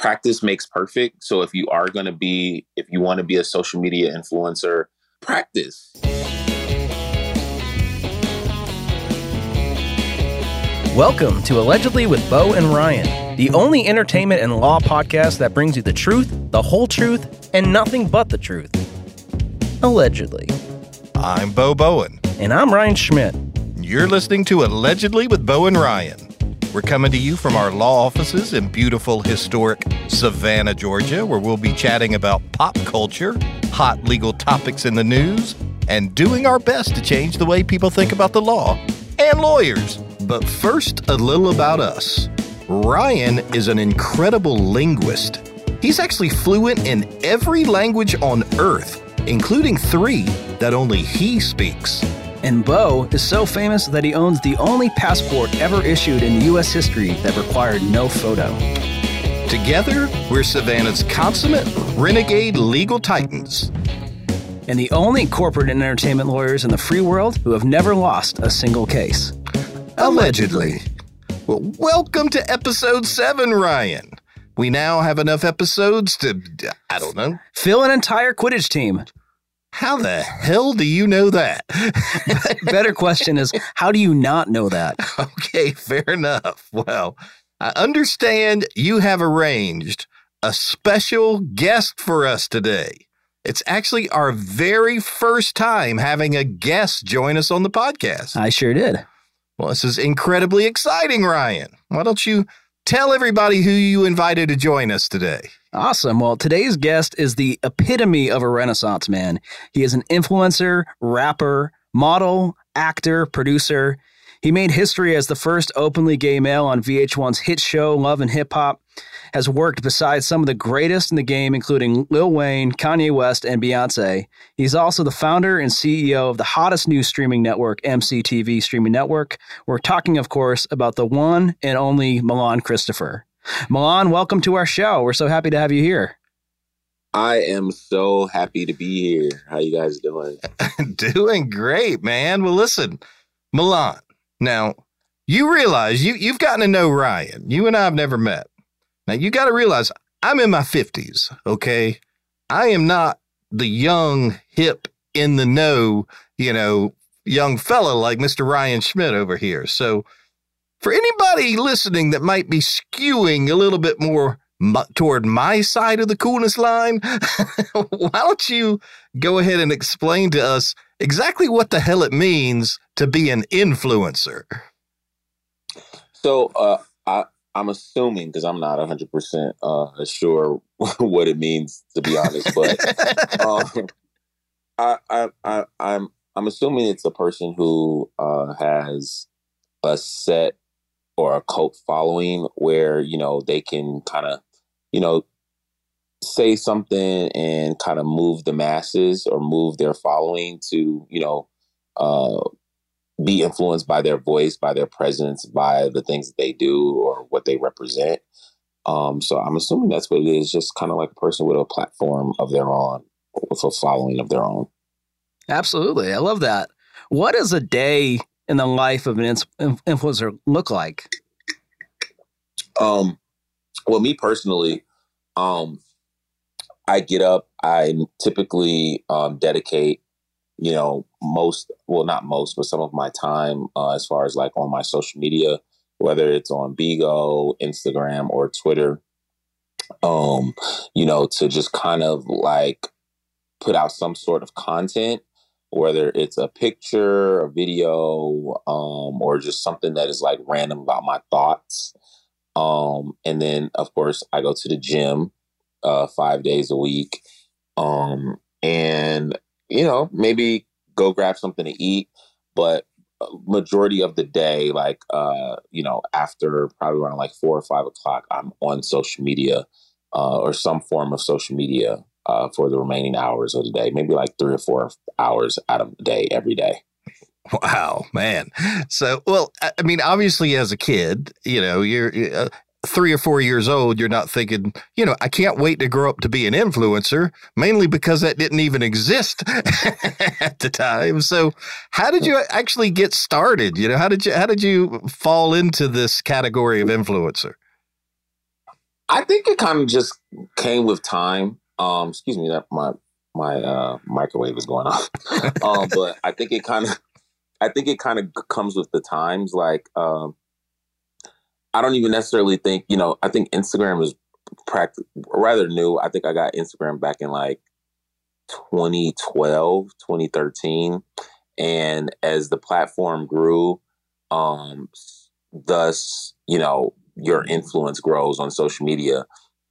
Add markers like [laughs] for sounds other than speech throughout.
practice makes perfect. So if you are going to be, if you want to be a social media influencer, practice. Welcome to Allegedly with Bo and Ryan, the only entertainment and law podcast that brings you the truth, the whole truth, and nothing but the truth. Allegedly. I'm Bo Bowen. And I'm Ryan Schmidt. You're listening to Allegedly with Bo and Ryan. We're coming to you from our law offices in beautiful, historic Savannah, Georgia, where we'll be chatting about pop culture, hot legal topics in the news, and doing our best to change the way people think about the law and lawyers. But first, a little about us. Ryan is an incredible linguist. He's actually fluent in every language on earth, including three that only he speaks. And Bo is so famous that he owns the only passport ever issued in U.S. history that required no photo. Together, we're Savannah's consummate renegade legal titans. And the only corporate and entertainment lawyers in the free world who have never lost a single case. Allegedly. Well, welcome to episode seven, Ryan. We now have enough episodes to, I don't know, fill an entire Quidditch team. How the hell do you know that? [laughs] Better question is, how do you not know that? [laughs] Okay, fair enough. Well, I understand you have arranged a special guest for us today. It's actually our very first time having a guest join us on the podcast. I sure did. Well, this is incredibly exciting, Ryan. Why don't you tell everybody who you invited to join us today? Awesome. Well, today's guest is the epitome of a Renaissance man. He is an influencer, rapper, model, actor, producer. He made history as the first openly gay male on VH1's hit show Love and Hip Hop. Has worked beside some of the greatest in the game, including Lil Wayne, Kanye West, and Beyonce. He's also the founder and CEO of the hottest new streaming network, MCTV Streaming Network. We're talking, of course, about the one and only Milan Christopher. Milan, welcome to our show. We're so happy to have you here. I am so happy to be here. How you guys doing? [laughs] doing great, man. Well, listen, Milan. Now, you realize you you've gotten to know Ryan. You and I have never met. Now, you got to realize I'm in my 50s, okay? I am not the young, hip, in the know, you know, young fella like Mr. Ryan Schmidt over here. So, for anybody listening that might be skewing a little bit more toward my side of the coolness line, [laughs] why don't you go ahead and explain to us exactly what the hell it means to be an influencer? So, uh, I, I'm assuming because I'm not 100 percent uh, sure [laughs] what it means to be honest, but [laughs] um, I, I, I, I'm I'm assuming it's a person who uh, has a set or a cult following where you know they can kind of you know say something and kind of move the masses or move their following to you know uh, be influenced by their voice, by their presence, by the things that they do or what they represent. Um, so I'm assuming that's what it is, just kind of like a person with a platform of their own, with a following of their own. Absolutely. I love that. what is a day in the life of an influencer look like? Um, well, me personally, um, I get up, I typically um, dedicate you know, most, well, not most, but some of my time uh, as far as like on my social media, whether it's on Bigo, Instagram, or Twitter, um, you know, to just kind of like put out some sort of content, whether it's a picture, a video, um, or just something that is like random about my thoughts. Um, and then, of course, I go to the gym uh, five days a week. Um, and you know, maybe go grab something to eat, but majority of the day, like uh, you know, after probably around like four or five o'clock, I'm on social media uh, or some form of social media uh, for the remaining hours of the day, maybe like three or four hours out of the day every day. Wow, man. So, well, I mean, obviously, as a kid, you know, you're uh, three or four years old, you're not thinking, you know, I can't wait to grow up to be an influencer, mainly because that didn't even exist [laughs] at the time. So, how did you actually get started? You know, how did you how did you fall into this category of influencer? I think it kind of just came with time. Um, excuse me, that my my uh, microwave is going off. [laughs] um, but I think it kind of, I think it kind of comes with the times. Like, um, I don't even necessarily think you know. I think Instagram is practic- rather new. I think I got Instagram back in like 2012, 2013, and as the platform grew, um, thus you know your influence grows on social media.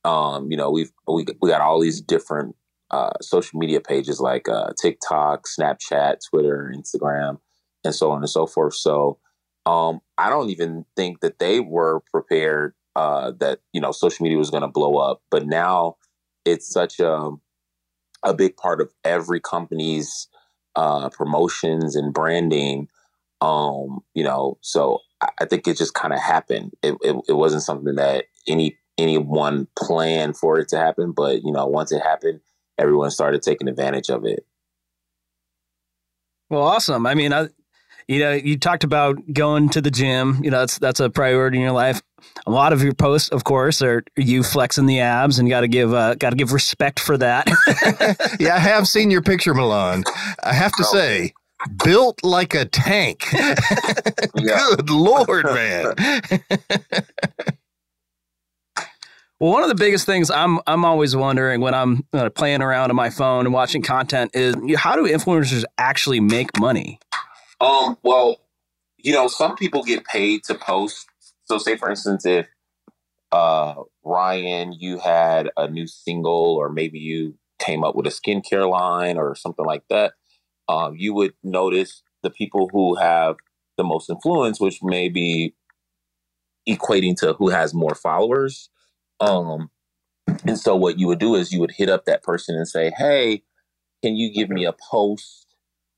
Um, you know, we've we we got all these different uh, social media pages like uh, TikTok, Snapchat, Twitter, Instagram, and so on and so forth. So um, I don't even think that they were prepared uh, that you know social media was going to blow up. But now it's such a a big part of every company's uh, promotions and branding. Um, you know, so I think it just kind of happened. It, it, it wasn't something that any anyone plan for it to happen, but you know, once it happened, everyone started taking advantage of it. Well, awesome. I mean, I, you know, you talked about going to the gym. You know, that's that's a priority in your life. A lot of your posts, of course, are you flexing the abs, and got to give uh, got to give respect for that. [laughs] [laughs] yeah, I have seen your picture, Milan. I have to oh. say, built like a tank. [laughs] Good lord, man. Well, one of the biggest things I'm I'm always wondering when I'm uh, playing around on my phone and watching content is how do influencers actually make money? Um, well, you know, some people get paid to post. So, say for instance, if uh, Ryan, you had a new single, or maybe you came up with a skincare line or something like that um, you would notice the people who have the most influence, which may be equating to who has more followers. Um, and so what you would do is you would hit up that person and say, "Hey, can you give me a post,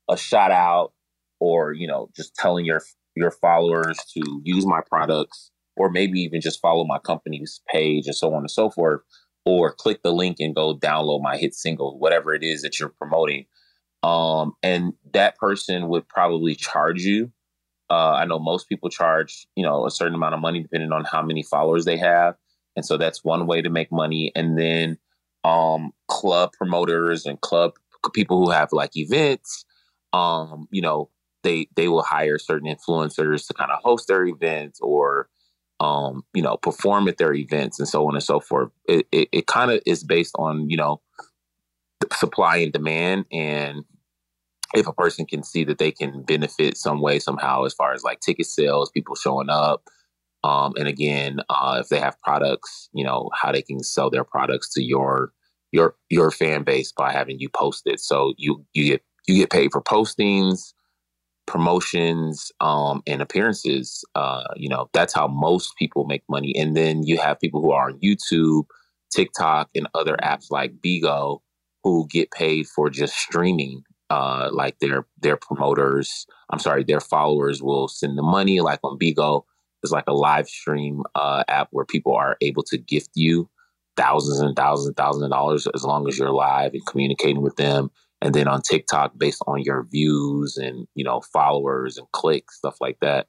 a shout out, or you know, just telling your your followers to use my products, or maybe even just follow my company's page and so on and so forth, or click the link and go download my hit single, whatever it is that you're promoting." um, and that person would probably charge you. Uh, I know most people charge, you know, a certain amount of money depending on how many followers they have, and so that's one way to make money. And then um, club promoters and club people who have like events, um, you know, they they will hire certain influencers to kind of host their events or um, you know, perform at their events and so on and so forth. It, it, it kind of is based on, you know, supply and demand and if a person can see that they can benefit some way somehow as far as like ticket sales people showing up um, and again uh, if they have products you know how they can sell their products to your your your fan base by having you post it so you you get you get paid for postings promotions um, and appearances uh, you know that's how most people make money and then you have people who are on youtube tiktok and other apps like bigo who get paid for just streaming. Uh, like their their promoters, I'm sorry, their followers will send the money. Like on Bigo, it's like a live stream uh, app where people are able to gift you thousands and thousands and thousands of dollars as long as you're live and communicating with them. And then on TikTok, based on your views and you know followers and clicks, stuff like that,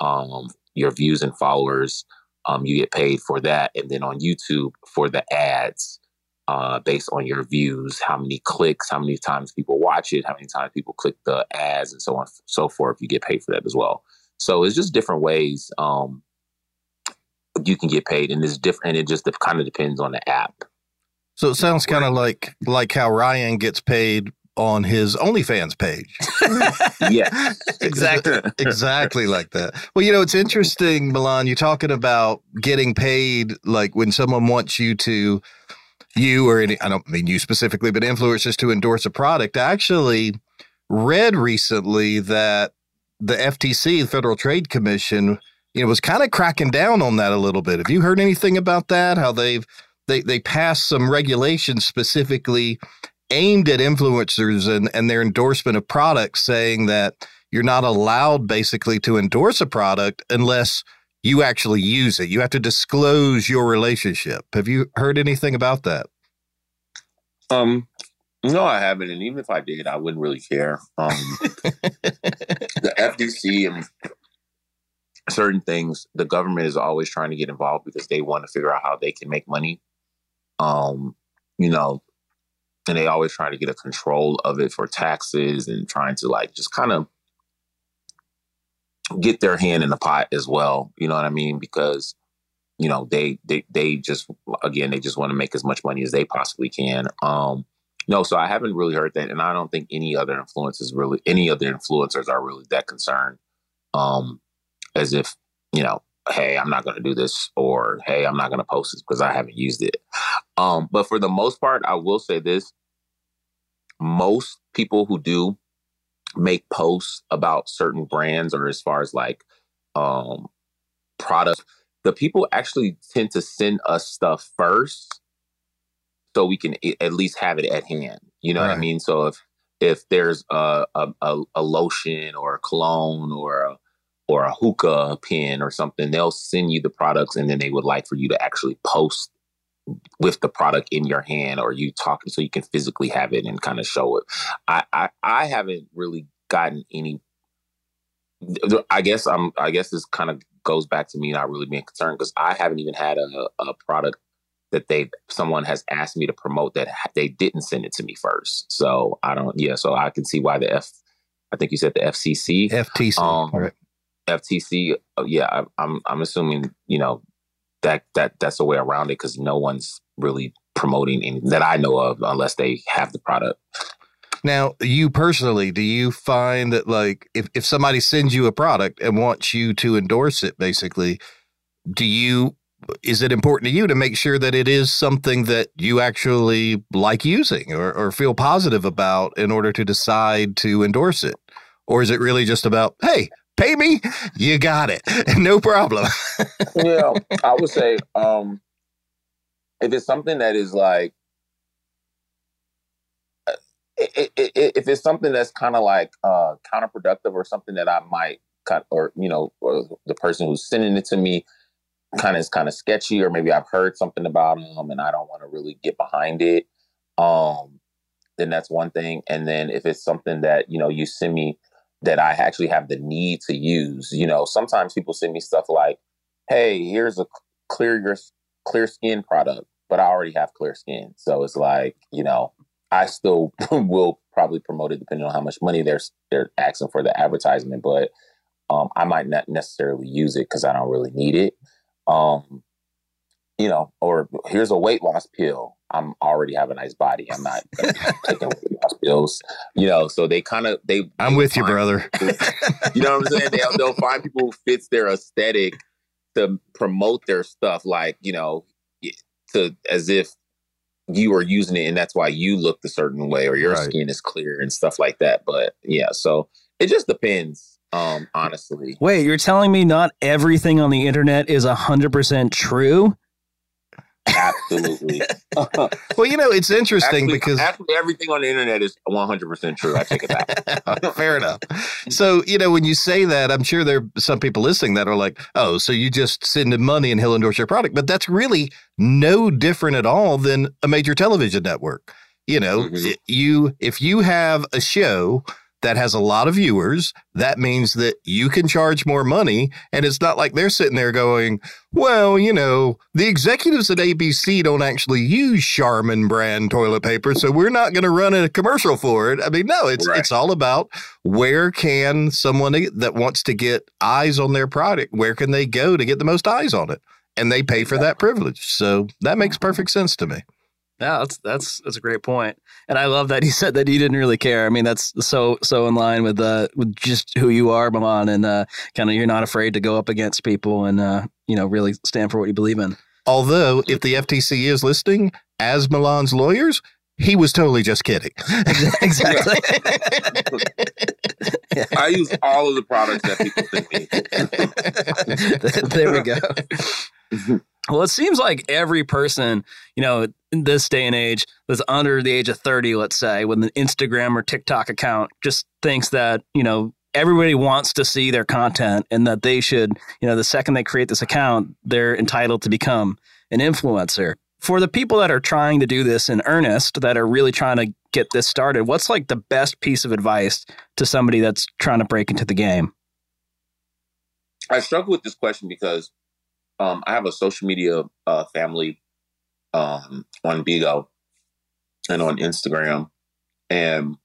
um, your views and followers, um, you get paid for that. And then on YouTube for the ads uh, based on your views, how many clicks, how many times people watch it, how many times people click the ads, and so on so forth. You get paid for that as well. So it's just different ways um, you can get paid, and it's different. And it just kind of depends on the app. So it sounds kind of like like how Ryan gets paid on his OnlyFans page. [laughs] yeah, [laughs] exactly, exactly like that. Well, you know, it's interesting, Milan. You're talking about getting paid, like when someone wants you to you or any, I don't mean you specifically, but influencers to endorse a product. I actually read recently that the FTC, the Federal Trade Commission, you know, was kind of cracking down on that a little bit. Have you heard anything about that? How they've they they passed some regulations specifically aimed at influencers and, and their endorsement of products, saying that you're not allowed basically to endorse a product unless you actually use it. You have to disclose your relationship. Have you heard anything about that? Um, no, I haven't, and even if I did, I wouldn't really care. Um, [laughs] FTC and certain things the government is always trying to get involved because they want to figure out how they can make money. Um, you know, and they always trying to get a control of it for taxes and trying to like just kind of get their hand in the pot as well. You know what I mean? Because you know they they they just again they just want to make as much money as they possibly can. Um, no, so I haven't really heard that, and I don't think any other influences really any other influencers are really that concerned. Um, as if you know, hey, I'm not going to do this, or hey, I'm not going to post this because I haven't used it. Um, but for the most part, I will say this: most people who do make posts about certain brands or as far as like um products the people actually tend to send us stuff first so we can at least have it at hand you know right. what i mean so if if there's a, a, a lotion or a cologne or a or a hookah pin or something they'll send you the products and then they would like for you to actually post with the product in your hand or you talking so you can physically have it and kind of show it. I, I, I haven't really gotten any I guess I'm I guess this kind of goes back to me not really being concerned because I haven't even had a, a product that they someone has asked me to promote that they didn't send it to me first. So I don't yeah, so I can see why the F I think you said the FCC FTC um, right. FTC uh, yeah, I, I'm I'm assuming, you know, that that that's a way around it because no one's really promoting any, that I know of unless they have the product. Now, you personally, do you find that like if, if somebody sends you a product and wants you to endorse it, basically, do you is it important to you to make sure that it is something that you actually like using or, or feel positive about in order to decide to endorse it? Or is it really just about, hey, pay me, you got it, [laughs] no problem. [laughs] yeah, I would say um, if it's something that is like, uh, if it's something that's kind of like uh, counterproductive or something that I might cut, or you know, or the person who's sending it to me kind of is kind of sketchy, or maybe I've heard something about them and I don't want to really get behind it. Um, then that's one thing. And then if it's something that you know you send me that I actually have the need to use. You know, sometimes people send me stuff like, "Hey, here's a clear your clear skin product," but I already have clear skin, so it's like, you know, I still [laughs] will probably promote it depending on how much money they're they're asking for the advertisement, but um, I might not necessarily use it because I don't really need it. Um, you know, or here's a weight loss pill. I'm already have a nice body. I'm not [laughs] taking weight loss pills. You know, so they kind of they. I'm with you, brother. [laughs] you know what I'm saying? They'll, they'll find people who fits their aesthetic to promote their stuff, like you know, to as if you are using it, and that's why you look a certain way, or your right. skin is clear and stuff like that. But yeah, so it just depends um honestly wait you're telling me not everything on the internet is 100% true Absolutely. [laughs] [laughs] well, you know, it's interesting actually, because actually everything on the internet is 100% true. I take it back. [laughs] Fair enough. So, you know, when you say that, I'm sure there are some people listening that are like, oh, so you just send him money and he'll endorse your product. But that's really no different at all than a major television network. You know, mm-hmm. you if you have a show that has a lot of viewers, that means that you can charge more money. And it's not like they're sitting there going, well, you know, the executives at ABC don't actually use Charmin brand toilet paper, so we're not going to run a commercial for it. I mean, no, it's right. it's all about where can someone that wants to get eyes on their product, where can they go to get the most eyes on it? And they pay for that privilege. So that makes perfect sense to me. Yeah, that's that's that's a great point, and I love that he [laughs] said that he didn't really care. I mean, that's so so in line with uh with just who you are, Milan, and uh, kind of you're not afraid to go up against people and uh, you know really stand for what you believe in. Although, if the FTC is listening as Milan's lawyers, he was totally just kidding. [laughs] exactly. [laughs] I use all of the products that people think me. there we go. Well, it seems like every person, you know, in this day and age that's under the age of 30, let's say, with an Instagram or TikTok account, just thinks that, you know, everybody wants to see their content and that they should, you know, the second they create this account, they're entitled to become an influencer. For the people that are trying to do this in earnest, that are really trying to get this started, what's like the best piece of advice to somebody that's trying to break into the game? I struggle with this question because um, I have a social media uh, family um, on Bigo and on Instagram, and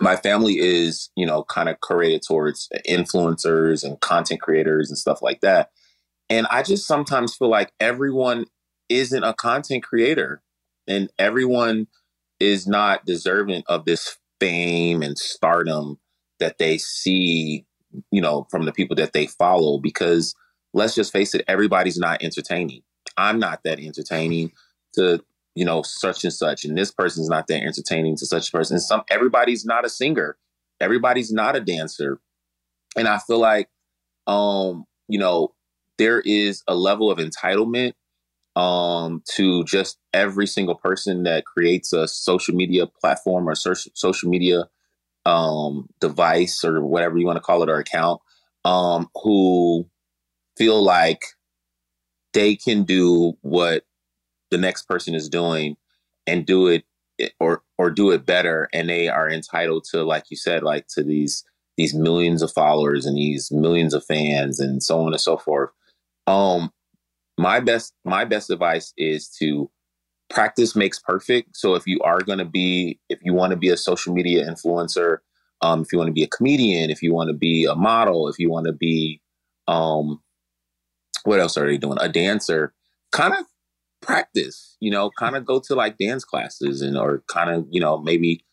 my family is you know kind of curated towards influencers and content creators and stuff like that. And I just sometimes feel like everyone isn't a content creator, and everyone is not deserving of this fame and stardom that they see, you know, from the people that they follow because let's just face it, everybody's not entertaining. I'm not that entertaining to, you know, such and such, and this person's not that entertaining to such a person. Some everybody's not a singer, everybody's not a dancer, and I feel like, um, you know, there is a level of entitlement um to just every single person that creates a social media platform or social media um device or whatever you want to call it or account um who feel like they can do what the next person is doing and do it or or do it better and they are entitled to like you said like to these these millions of followers and these millions of fans and so on and so forth. Um my best my best advice is to practice makes perfect. So if you are going to be if you want to be a social media influencer um if you want to be a comedian if you want to be a model if you want to be um what else are they doing? A dancer, kind of practice, you know, kind of go to like dance classes and or kind of, you know, maybe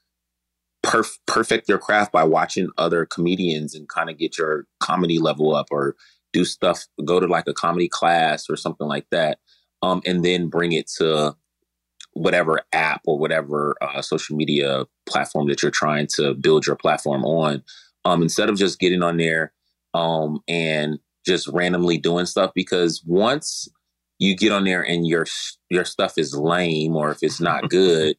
perf- perfect your craft by watching other comedians and kind of get your comedy level up or do stuff, go to like a comedy class or something like that. Um, and then bring it to whatever app or whatever uh, social media platform that you're trying to build your platform on. Um, instead of just getting on there um, and just randomly doing stuff because once you get on there and your your stuff is lame or if it's not [laughs] good,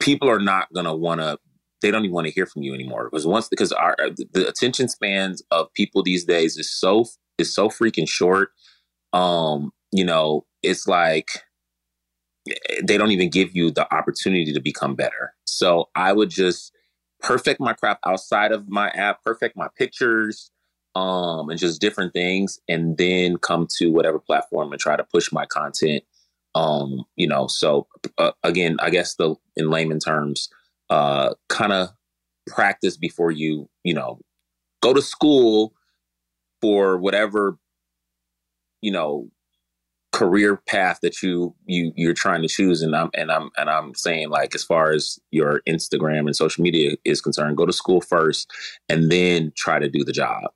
people are not gonna want to. They don't even want to hear from you anymore because once because our the attention spans of people these days is so is so freaking short. Um, you know, it's like they don't even give you the opportunity to become better. So I would just perfect my craft outside of my app, perfect my pictures, um, and just different things, and then come to whatever platform and try to push my content. Um, you know, so uh, again, I guess the in layman terms, uh, kind of practice before you, you know, go to school for whatever, you know, career path that you you you're trying to choose and I'm and I'm and I'm saying like as far as your Instagram and social media is concerned go to school first and then try to do the job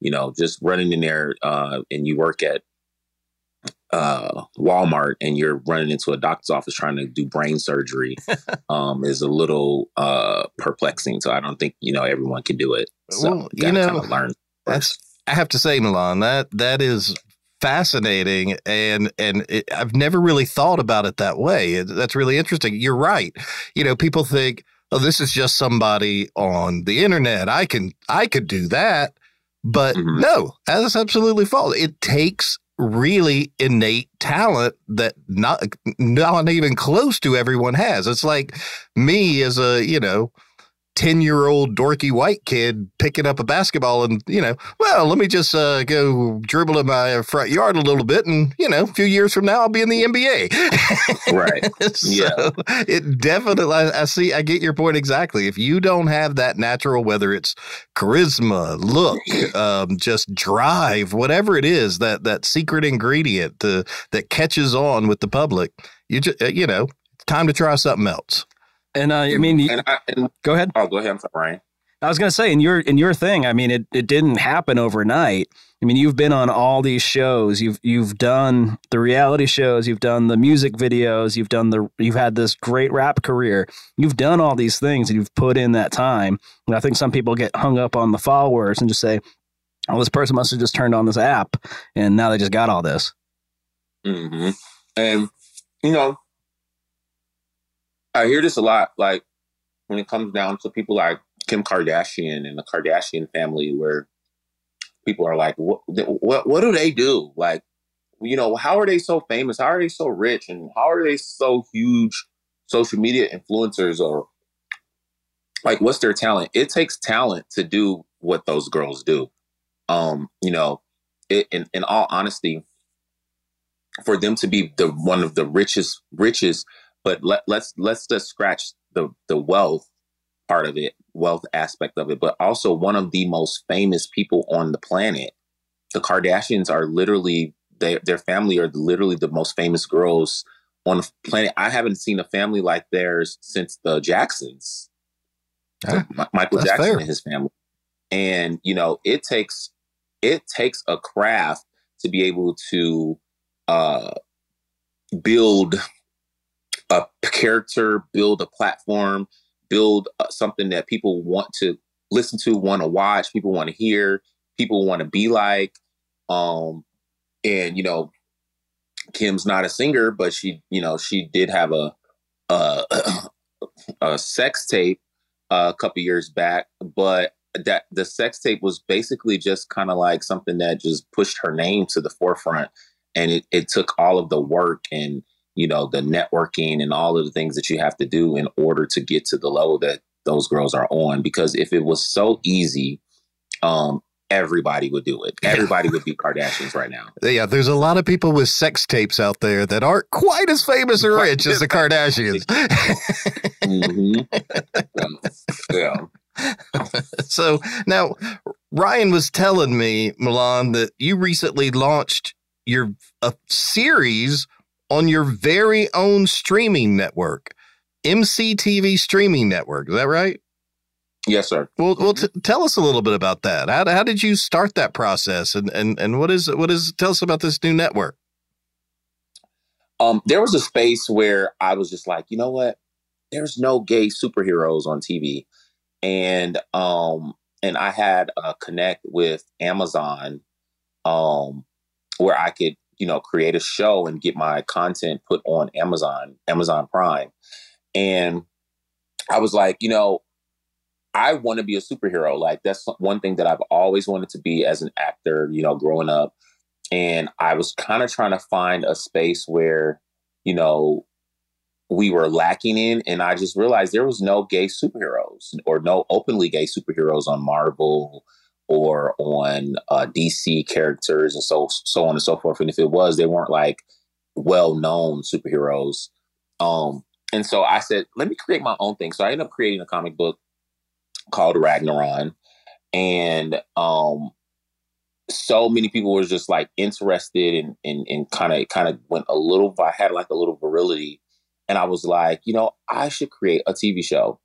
you know, just running in there uh, and you work at uh, Walmart and you're running into a doctor's office trying to do brain surgery [laughs] um, is a little uh, perplexing. So I don't think you know everyone can do it. So well, you, you know, learn. That's I have to say, Milan, that that is fascinating and and it, I've never really thought about it that way. It, that's really interesting. You're right. You know, people think, "Oh, this is just somebody on the internet. I can I could do that." But mm-hmm. no, that's absolutely false. It takes really innate talent that not not even close to everyone has. It's like me as a, you know, 10 year old dorky white kid picking up a basketball and, you know, well, let me just uh, go dribble in my front yard a little bit. And, you know, a few years from now, I'll be in the NBA. [laughs] right. so yeah. It definitely, I see, I get your point exactly. If you don't have that natural, whether it's charisma, look, um, just drive, whatever it is, that, that secret ingredient to, that catches on with the public, you just, uh, you know, time to try something else. And uh, I mean, and I, and, go ahead. Oh, go ahead, I'm sorry, Ryan. I was going to say in your in your thing. I mean, it it didn't happen overnight. I mean, you've been on all these shows. You've you've done the reality shows. You've done the music videos. You've done the you've had this great rap career. You've done all these things, and you've put in that time. And I think some people get hung up on the followers and just say, "Oh, this person must have just turned on this app, and now they just got all this." Mm-hmm. And you know, I hear this a lot, like when it comes down to people like Kim Kardashian and the Kardashian family, where people are like, what, what, what do they do? Like, you know, how are they so famous? How are they so rich? And how are they so huge social media influencers or like, what's their talent? It takes talent to do what those girls do. Um, you know, it, in in all honesty, for them to be the one of the richest richest, but let, let's let's just scratch the the wealth part of it, wealth aspect of it, but also one of the most famous people on the planet. The Kardashians are literally they, their family are literally the most famous girls on the planet. I haven't seen a family like theirs since the Jacksons. Yeah, Michael Jackson fair. and his family. And you know, it takes it takes a craft to be able to uh, build a character, build a platform, build uh, something that people want to listen to, want to watch, people want to hear, people want to be like. Um, and you know, Kim's not a singer, but she, you know, she did have a a, [clears throat] a sex tape uh, a couple years back, but that the sex tape was basically just kind of like something that just pushed her name to the forefront and it, it took all of the work and you know the networking and all of the things that you have to do in order to get to the level that those girls are on. Because if it was so easy um everybody would do it. Everybody would be kardashians right now. [laughs] Yeah there's a lot of people with sex tapes out there that aren't quite as famous or rich as the kardashians. Mm-hmm. [laughs] yeah. So now ryan was telling me milan that you recently launched your a series on your very own streaming network, MCTV streaming network. Is that right? Yes, sir. Well, well, t- tell us a little bit about that. How, how did you start that process, and and and what is what is? Tell us about this new network. Um, there was a space where I was just like, you know what? There's no gay superheroes on TV, and um, and I had a connect with Amazon, um, where I could, you know, create a show and get my content put on Amazon, Amazon Prime. And I was like, you know, I want to be a superhero. Like that's one thing that I've always wanted to be as an actor, you know, growing up. And I was kind of trying to find a space where, you know, we were lacking in. And I just realized there was no gay superheroes or no openly gay superheroes on Marvel or on uh, DC characters and so so on and so forth. And if it was, they weren't like well known superheroes. Um, and so I said, let me create my own thing. So I ended up creating a comic book called Ragnaron, and um, so many people were just like interested and and kind of kind of went a little. I had like a little virility, and I was like, you know, I should create a TV show.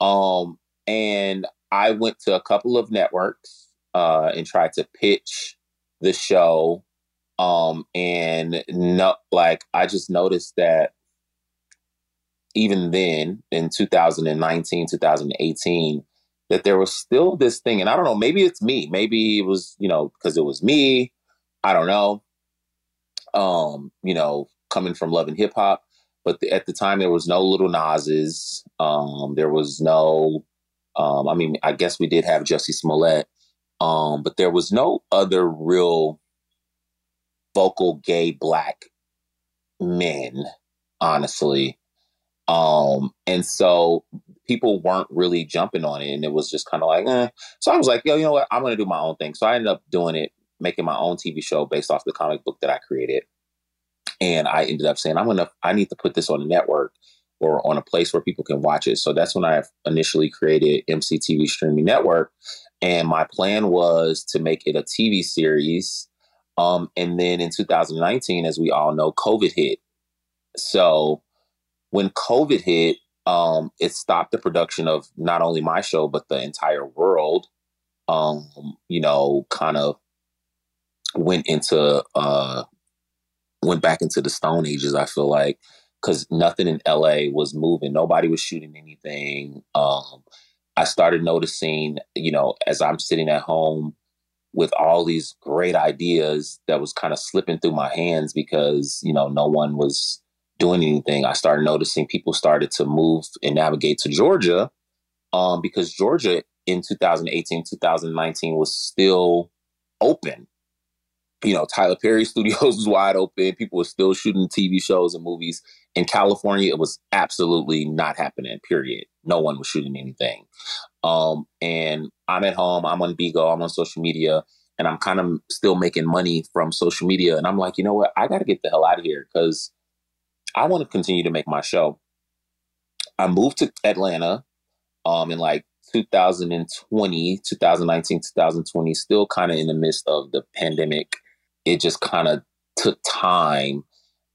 Um, and I went to a couple of networks uh, and tried to pitch the show. Um, and no, like I just noticed that even then in 2019, 2018, that there was still this thing, and I don't know, maybe it's me, maybe it was, you know, because it was me. I don't know. Um, you know, coming from love and hip hop, but the, at the time there was no Lil Nas X's. Um, there was no um, I mean, I guess we did have Jussie Smollett, um, but there was no other real vocal gay black men, honestly. Um, and so people weren't really jumping on it, and it was just kind of like, eh. So I was like, yo, you know what? I'm gonna do my own thing. So I ended up doing it, making my own TV show based off the comic book that I created. And I ended up saying, I'm gonna, I need to put this on the network or on a place where people can watch it. So that's when I initially created MCTV Streaming Network. And my plan was to make it a TV series. Um, and then in 2019, as we all know, COVID hit. So when COVID hit, um, it stopped the production of not only my show, but the entire world. Um, you know, kind of went into, uh, went back into the Stone Ages, I feel like because nothing in LA was moving. Nobody was shooting anything. Um, I started noticing, you know, as I'm sitting at home with all these great ideas that was kind of slipping through my hands because, you know, no one was doing anything. I started noticing people started to move and navigate to Georgia um, because Georgia in 2018, 2019 was still open you know, Tyler Perry [laughs] Studios was wide open. People were still shooting TV shows and movies. In California, it was absolutely not happening, period. No one was shooting anything. Um, and I'm at home, I'm on Bigo, I'm on social media, and I'm kind of still making money from social media. And I'm like, you know what? I got to get the hell out of here because I want to continue to make my show. I moved to Atlanta um, in like 2020, 2019, 2020, still kind of in the midst of the pandemic. It just kind of took time,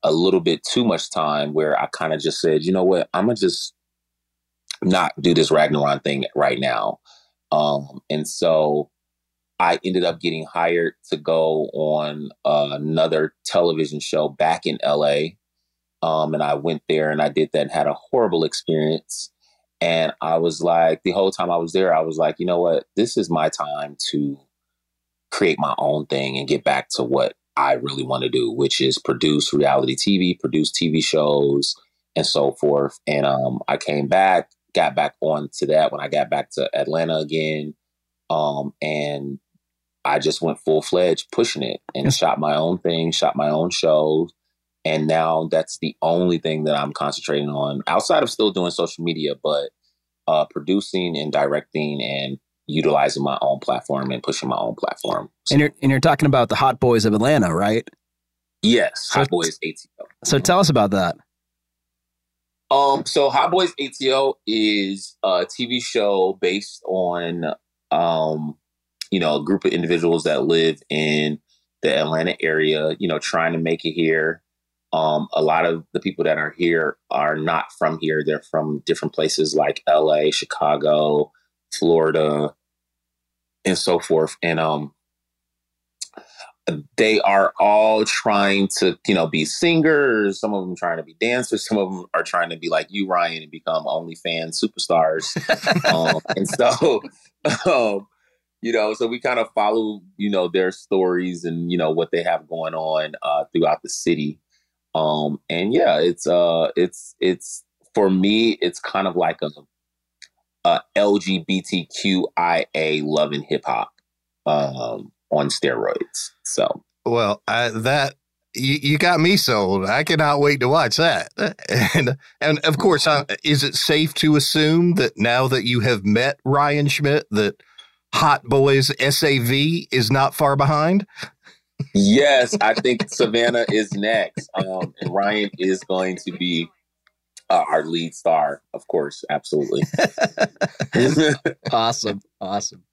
a little bit too much time, where I kind of just said, you know what? I'm to just not do this Ragnaron thing right now. Um, and so I ended up getting hired to go on uh, another television show back in LA. Um, and I went there and I did that and had a horrible experience. And I was like, the whole time I was there, I was like, you know what? This is my time to create my own thing and get back to what I really want to do, which is produce reality TV, produce TV shows, and so forth. And um, I came back, got back on to that when I got back to Atlanta again. Um, and I just went full fledged pushing it and shot my own thing, shot my own shows. And now that's the only thing that I'm concentrating on outside of still doing social media, but uh, producing and directing and utilizing my own platform and pushing my own platform. So, and you're and you're talking about the Hot Boys of Atlanta, right? Yes, so, Hot Boys ATL. So tell us about that. Um, so Hot Boys ATL is a TV show based on um you know, a group of individuals that live in the Atlanta area, you know, trying to make it here. Um, a lot of the people that are here are not from here. They're from different places like LA, Chicago, Florida, and so forth. And um, they are all trying to, you know, be singers. Some of them trying to be dancers. Some of them are trying to be like you, Ryan, and become OnlyFans superstars. [laughs] um, and so, [laughs] um, you know so we kind of follow you know their stories and you know what they have going on uh, throughout the city um and yeah it's uh it's it's for me it's kind of like a, a lgbtqia love and hip-hop um on steroids so well I, that you, you got me sold. I cannot wait to watch that. [laughs] And and of course, uh, is it safe to assume that now that you have met Ryan Schmidt, that Hot Boys SAV is not far behind? yes, I think [laughs] Savannah is next. Um, and Ryan is going to be uh, our lead star, of course. Absolutely. [laughs] awesome. Awesome.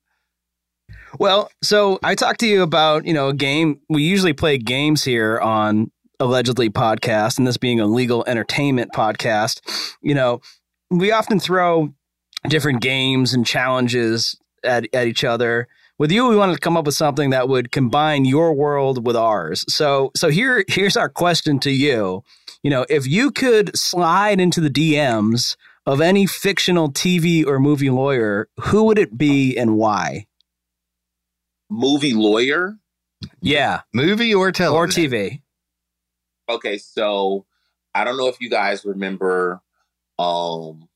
Well, so I talked to you about, you know, a game. We usually play games here on Allegedly podcast, and this being a legal entertainment podcast. You know, we often throw different games and challenges at, at each other. With you, we wanted to come up with something that would combine your world with ours. So, so here, here's our question to you. You know, if you could slide into the DMs of any fictional TV or movie lawyer, who would it be and why? Movie lawyer? Yeah. Movie or television? Or TV. Okay, so I don't know if you guys remember um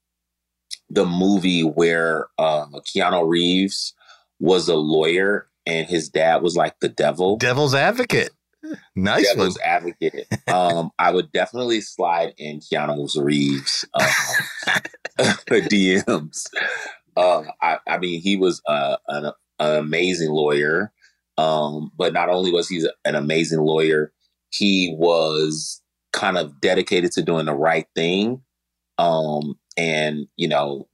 the movie where uh, Keanu Reeves was a lawyer and his dad was like the devil. Devil's advocate. Nice Devil's one. advocate. Um, I would definitely slide in Keanu Reeves um, [laughs] DMs. Uh, I, I, mean, he was uh, an, an, amazing lawyer. Um, but not only was he an amazing lawyer, he was kind of dedicated to doing the right thing. Um, and you know,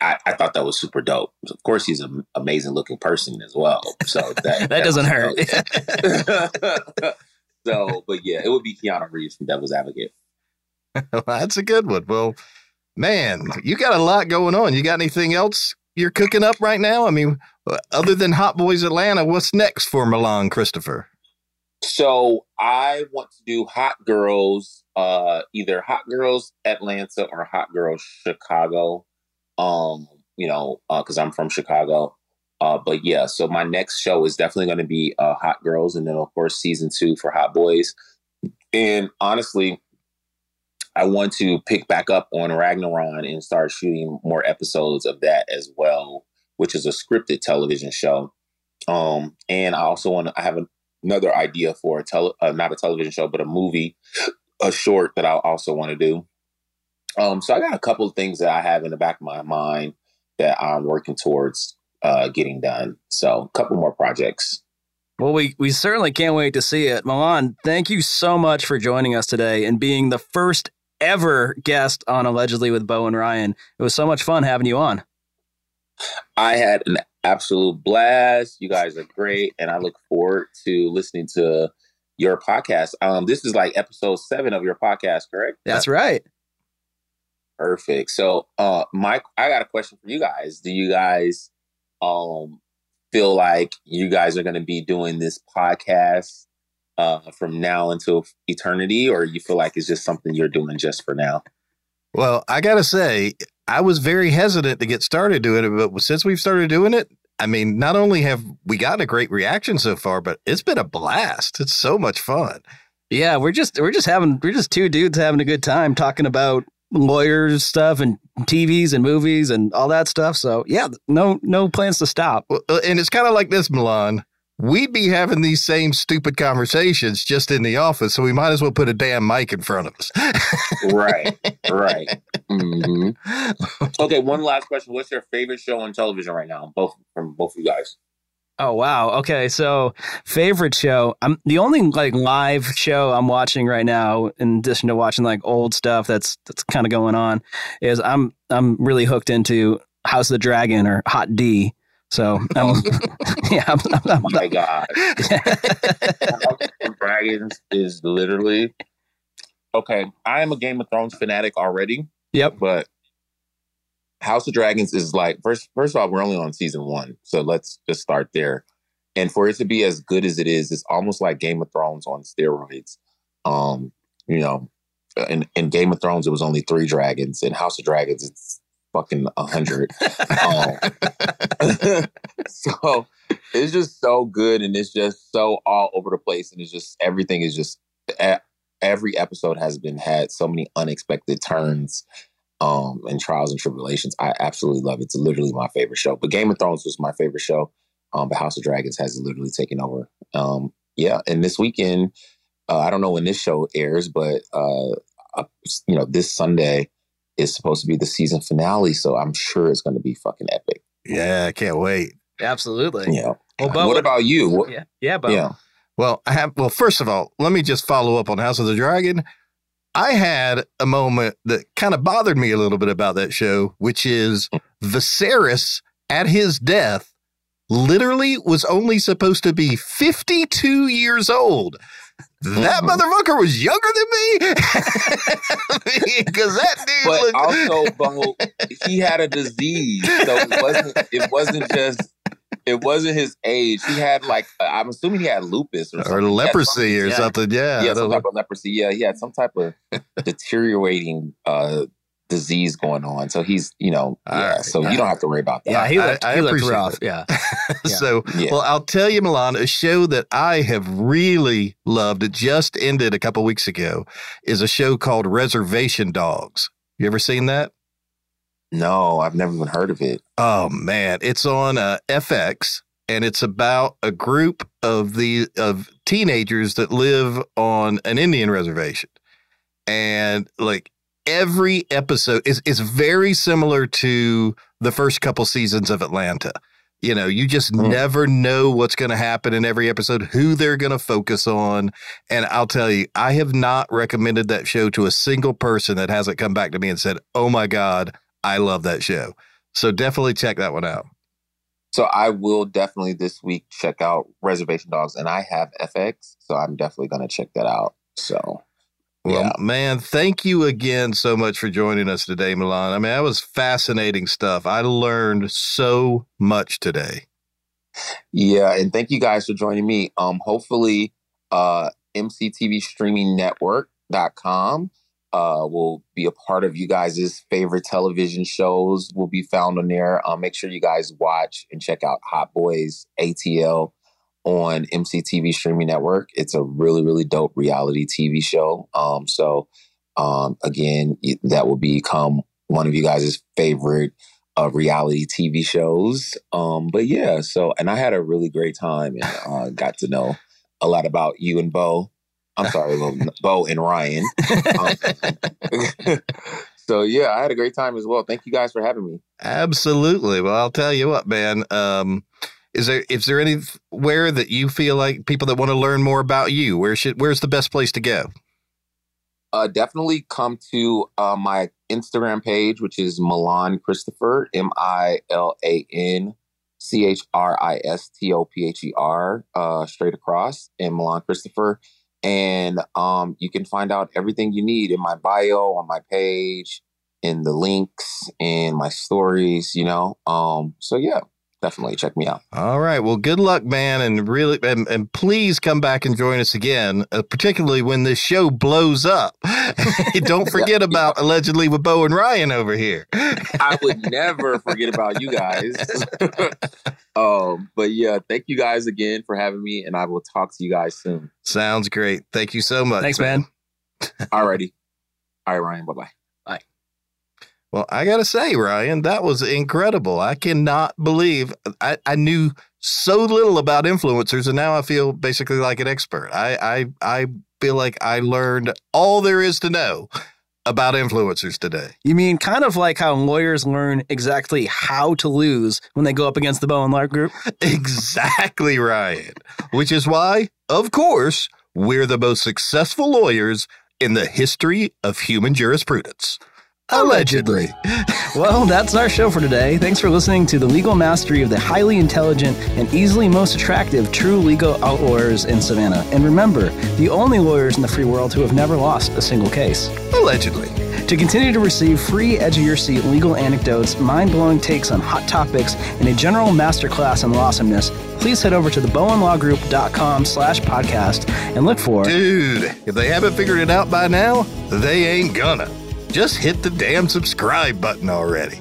I, I, thought that was super dope. Of course, he's an amazing looking person as well. So [laughs] that, that, that doesn't hurt. [laughs] so, but yeah, it would be Keanu Reeves from Devil's Advocate. [laughs] well, that's a good one. Well, man, you got a lot going on. You got anything else you're cooking up right now? I mean, other than Hot Boys Atlanta, what's next for Milan Christopher? So I want to do Hot Girls, uh, either Hot Girls Atlanta or Hot Girls Chicago. Um, you know, uh, because uh, I'm from Chicago. Uh, but yeah, so my next show is definitely going to be uh, Hot Girls, and then of course season two for Hot Boys. And honestly, I want to pick back up on Ragnaron and start shooting more episodes of that as well, which is a scripted television show. Um, and I also want to. I have another idea for a tele, uh, not a television show, but a movie, a short that I also want to do. Um, so I got a couple of things that I have in the back of my mind that I'm working towards uh, getting done. So a couple more projects. Well, we, we certainly can't wait to see it. Milan, thank you so much for joining us today and being the first ever guest on Allegedly with Bo and Ryan. It was so much fun having you on. I had an absolute blast. You guys are great, and I look forward to listening to your podcast. Um, this is like episode seven of your podcast, correct? That's right. Perfect. So, uh, Mike, I got a question for you guys. Do you guys, um, feel like you guys are going to be doing this podcast uh, from now until eternity, or you feel like it's just something you're doing just for now? Well, I got to say, I was very hesitant to get started doing it, but since we've started doing it, I mean, not only have we gotten a great reaction so far, but it's been a blast. It's so much fun. Yeah, we're just we're just having we're just two dudes having a good time talking about lawyers stuff and TVs and movies and all that stuff. So yeah, no no plans to stop. Uh, and it's kind of like this, Milan. We'd be having these same stupid conversations just in the office, so we might as well put a damn mic in front of us. right, right. [laughs] Mm-hmm. Okay, one last question. What's your favorite show on television right now? Both from both of you guys. Oh wow. Okay, so favorite show. I'm the only like live show I'm watching right now, in addition to watching like old stuff that's that's kind of going on, is I'm I'm really hooked into House of the Dragon or Hot D. So [laughs] [laughs] yeah, I'm, I'm, I'm, oh my god, Dragons is literally okay. I am a Game of Thrones fanatic already. Yep, but House of Dragons is like first first of all, we're only on season one, so let's just start there. And for it to be as good as it is, it's almost like Game of Thrones on steroids. Um, you know, in, in Game of Thrones, it was only three dragons. In House of Dragons, it's fucking a hundred. um, [laughs] so it's just so good, and it's just so all over the place, and it's just everything is just every episode has been had so many unexpected turns um, and trials and tribulations. I absolutely love it. It's literally my favorite show. But Game of Thrones was my favorite show. Um, but House of Dragons has literally taken over. Um, yeah, and this weekend, uh, I don't know when this show airs, but uh, uh, you know, this Sunday is supposed to be the season finale, so I'm sure it's going to be fucking epic. Yeah, I can't wait. Absolutely. Yeah. Well, what, what about you? What, yeah, yeah, Bo. yeah. Well, I have. Well, first of all, let me just follow up on House of the Dragon. I had a moment that kind of bothered me a little bit about that show, which is Viserys at his death literally was only supposed to be 52 years old. That mm-hmm. motherfucker was younger than me [laughs] because that dude. But looked- also, Bo, he had a disease, so it wasn't. It wasn't just it wasn't his age. He had like I'm assuming he had lupus or, or leprosy or yeah. something. Yeah, yeah, some type of leprosy. Yeah, he had some type of [laughs] deteriorating uh, disease going on. So he's you know yeah. Right. So you don't have to worry about that. Yeah, he looked, I, I he looked rough. Yeah. yeah. [laughs] so yeah. well, I'll tell you, Milan, a show that I have really loved. It just ended a couple weeks ago. Is a show called Reservation Dogs. You ever seen that? No, I've never even heard of it. Oh man, it's on uh, FX, and it's about a group of the of teenagers that live on an Indian reservation, and like every episode is is very similar to the first couple seasons of Atlanta. You know, you just mm. never know what's going to happen in every episode, who they're going to focus on. And I'll tell you, I have not recommended that show to a single person that hasn't come back to me and said, Oh my God, I love that show. So definitely check that one out. So I will definitely this week check out Reservation Dogs, and I have FX, so I'm definitely going to check that out. So, well, yeah. man, thank you again so much for joining us today, Milan. I mean, that was fascinating stuff. I learned so much today. Yeah, and thank you guys for joining me. Um, hopefully, uh, MCTV Streaming Network.com uh, will be a part of you guys' favorite television shows will be found on there. Um, make sure you guys watch and check out Hot Boys ATL on MCTV Streaming Network. It's a really, really dope reality TV show. Um, so, um, again, that will become one of you guys' favorite uh, reality TV shows. Um, but yeah, so, and I had a really great time and uh, got to know a lot about you and Bo. I'm sorry, [laughs] Bo and Ryan. [laughs] Um, [laughs] so yeah, I had a great time as well. Thank you guys for having me. Absolutely. Well, I'll tell you what, man. Um, is there is there anywhere that you feel like people that want to learn more about you? Where should where's the best place to go? Uh, definitely come to uh, my Instagram page, which is Milan Christopher, M I L A N C H R I S T O P H E R, uh, straight across, and Milan Christopher. And um, you can find out everything you need in my bio, on my page, in the links, and my stories, you know. Um, so, yeah, definitely check me out. All right. Well, good luck, man, and really, and, and please come back and join us again, uh, particularly when this show blows up. [laughs] Don't forget yeah, about yeah. allegedly with Bo and Ryan over here. I would never forget about you guys. [laughs] um, but yeah, thank you guys again for having me, and I will talk to you guys soon. Sounds great. Thank you so much. Thanks, man. man. Alrighty. All right, Ryan. Bye bye. Well, I got to say, Ryan, that was incredible. I cannot believe I, I knew so little about influencers, and now I feel basically like an expert. I, I, I feel like I learned all there is to know about influencers today. You mean kind of like how lawyers learn exactly how to lose when they go up against the Bowen Law Group? [laughs] exactly, Ryan. Which is why, of course, we're the most successful lawyers in the history of human jurisprudence. Allegedly. well, that's our show for today. Thanks for listening to the legal mastery of the highly intelligent and easily most attractive true legal outlawyers in Savannah. And remember, the only lawyers in the free world who have never lost a single case. Allegedly. To continue to receive free edge of your seat legal anecdotes, mind blowing takes on hot topics, and a general masterclass on awesomeness, please head over to thebowenlawgroup.com slash podcast and look for Dude, if they haven't figured it out by now, they ain't gonna just hit the damn subscribe button already.